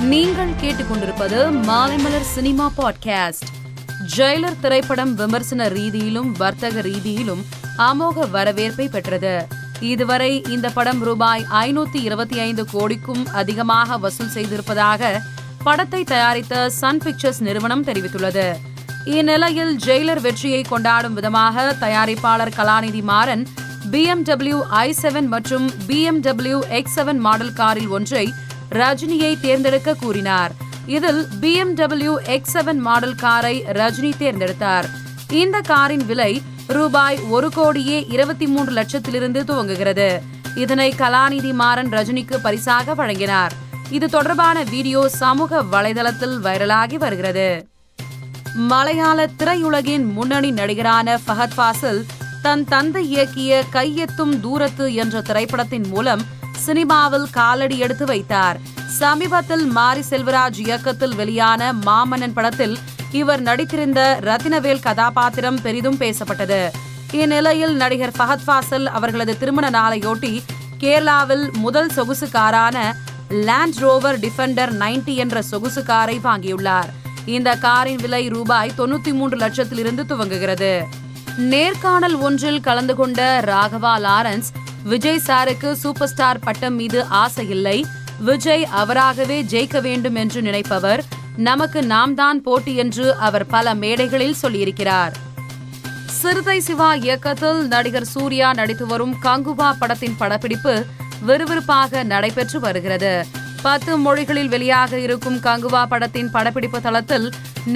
நீங்கள் கேட்டுக்கொண்டிருப்பது Maalaimalar cinema podcast. Jailer திரைப்படம் விமர்சன ரீதியிலும் வர்த்தக ரீதியிலும் அமோக வரவேற்பை பெற்றது. இதுவரை இந்த படம் ரூபாய் ஐநூத்தி இருபத்தி ஐந்து கோடிக்கும் அதிகமாக வசூல் செய்திருப்பதாக படத்தை தயாரித்த சன் பிக்சர்ஸ் நிறுவனம் தெரிவித்துள்ளது. இந்நிலையில் ஜெயிலர் வெற்றியை கொண்டாடும் விதமாக தயாரிப்பாளர் Kalanithi Maran BMW i seven மற்றும் பிஎம்டபிள்யூ எக்ஸ் செவன் மாடல் காரில் ஒன்றை ரஜினியை தேர்ந்தெடுக்க கூறினார். இதில் பிஎம்டபிள்யூ எக்ஸ் செவன் மாடல் காரை ரஜினி தேர்ந்தெடுத்தார். இந்த காரின் விலை ரூபாய் ஒரு கோடியே இருபத்தி மூன்று லட்சத்திலிருந்து துவங்குகிறது. இதனை கலாநிதி மாறன் ரஜினிக்கு பரிசாக வழங்கினார். இது தொடர்பான வீடியோ சமூக வலைதளத்தில் வைரலாகி வருகிறது. மலையாள திரையுலகின் முன்னணி நடிகரான ஃபஹத் ஃபாசில் தன் தந்தை இயக்கிய கையெத்தும் தூரத்து என்ற திரைப்படத்தின் மூலம் சினிமாவில் காலடி எடுத்து வைத்தார். சமீபத்தில் மாரி செல்வராஜ் இயக்கத்தில் வெளியான மாமன்னன் படத்தில் இவர் நடித்திருந்த ரத்தினவேல் கதாபாத்திரம் பெரிதும் பேசப்பட்டது. இந்நிலையில் நடிகர் ஃபஹத் ஃபாசல் அவர்களது திருமண நாளையொட்டி கேரளாவில் முதல் சொகுசு காரான லேண்ட் ரோவர் டிஃபெண்டர் நைன்டி என்ற சொகுசு காரை வாங்கியுள்ளார். இந்த காரின் விலை ரூபாய் தொண்ணூத்தி மூன்று லட்சத்திலிருந்து துவங்குகிறது. நேர்காணல் ஒன்றில் கலந்து கொண்ட ராகவா லாரன்ஸ் விஜய் சாருக்கு சூப்பர் ஸ்டார் பட்டம் மீது ஆசை இல்லை. விஜய் அவராகவே ஜெயிக்க வேண்டும் என்று நினைப்பவர். நமக்கு நாம் தான் போட்டி என்று அவர் பல மேடைகளில் சொல்லியிருக்கிறார். சிறுத்தை சிவா இயக்கத்தில் நடிகர் சூர்யா நடித்து வரும் கங்குவா படத்தின் படப்பிடிப்பு விறுவிறுப்பாக நடைபெற்று வருகிறது. பத்து மொழிகளில் வெளியாக இருக்கும் கங்குவா படத்தின் படப்பிடிப்பு தளத்தில்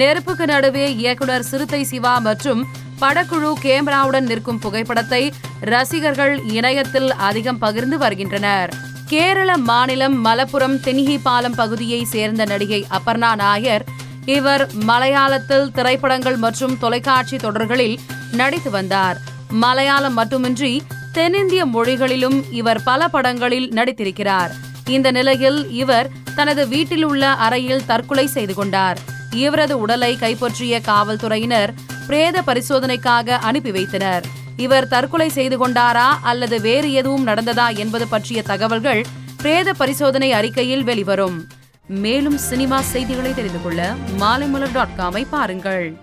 நெருப்புக்கு நடுவே இயக்குனர் சிறுத்தை சிவா மற்றும் படக்குழு கேமராவுடன் நிற்கும் புகைப்படத்தை ரசிகர்கள் இணையத்தில் அதிகம் பகிர்ந்து வருகின்றனர். கேரள மாநிலம் மலப்புரம் தென்னிகிபாலம் பகுதியை சேர்ந்த நடிகை அபர்ணா நாயர் இவர் மலையாளத்தில் திரைப்படங்கள் மற்றும் தொலைக்காட்சி தொடர்களில் நடித்து வந்தார். மலையாளம் மட்டுமின்றி தென்னிந்திய மொழிகளிலும் இவர் பல படங்களில் நடித்திருக்கிறார். இந்த நிலையில் இவர் தனது வீட்டில் உள்ள அறையில் தற்கொலை செய்து கொண்டார். இவரது உடலை கைப்பற்றிய காவல்துறையினர் பிரேத பரிசோதனைக்காக அனுப்பி வைத்தனர். இவர் தற்கொலை செய்து கொண்டாரா அல்லது வேறு எதுவும் நடந்ததா என்பது பற்றிய தகவல்கள் பிரேத பரிசோதனை அறிக்கையில் வெளிவரும். மேலும் சினிமா செய்திகளை தெரிந்து கொள்ள மாலைமலர் டாட் காமை பாருங்கள்.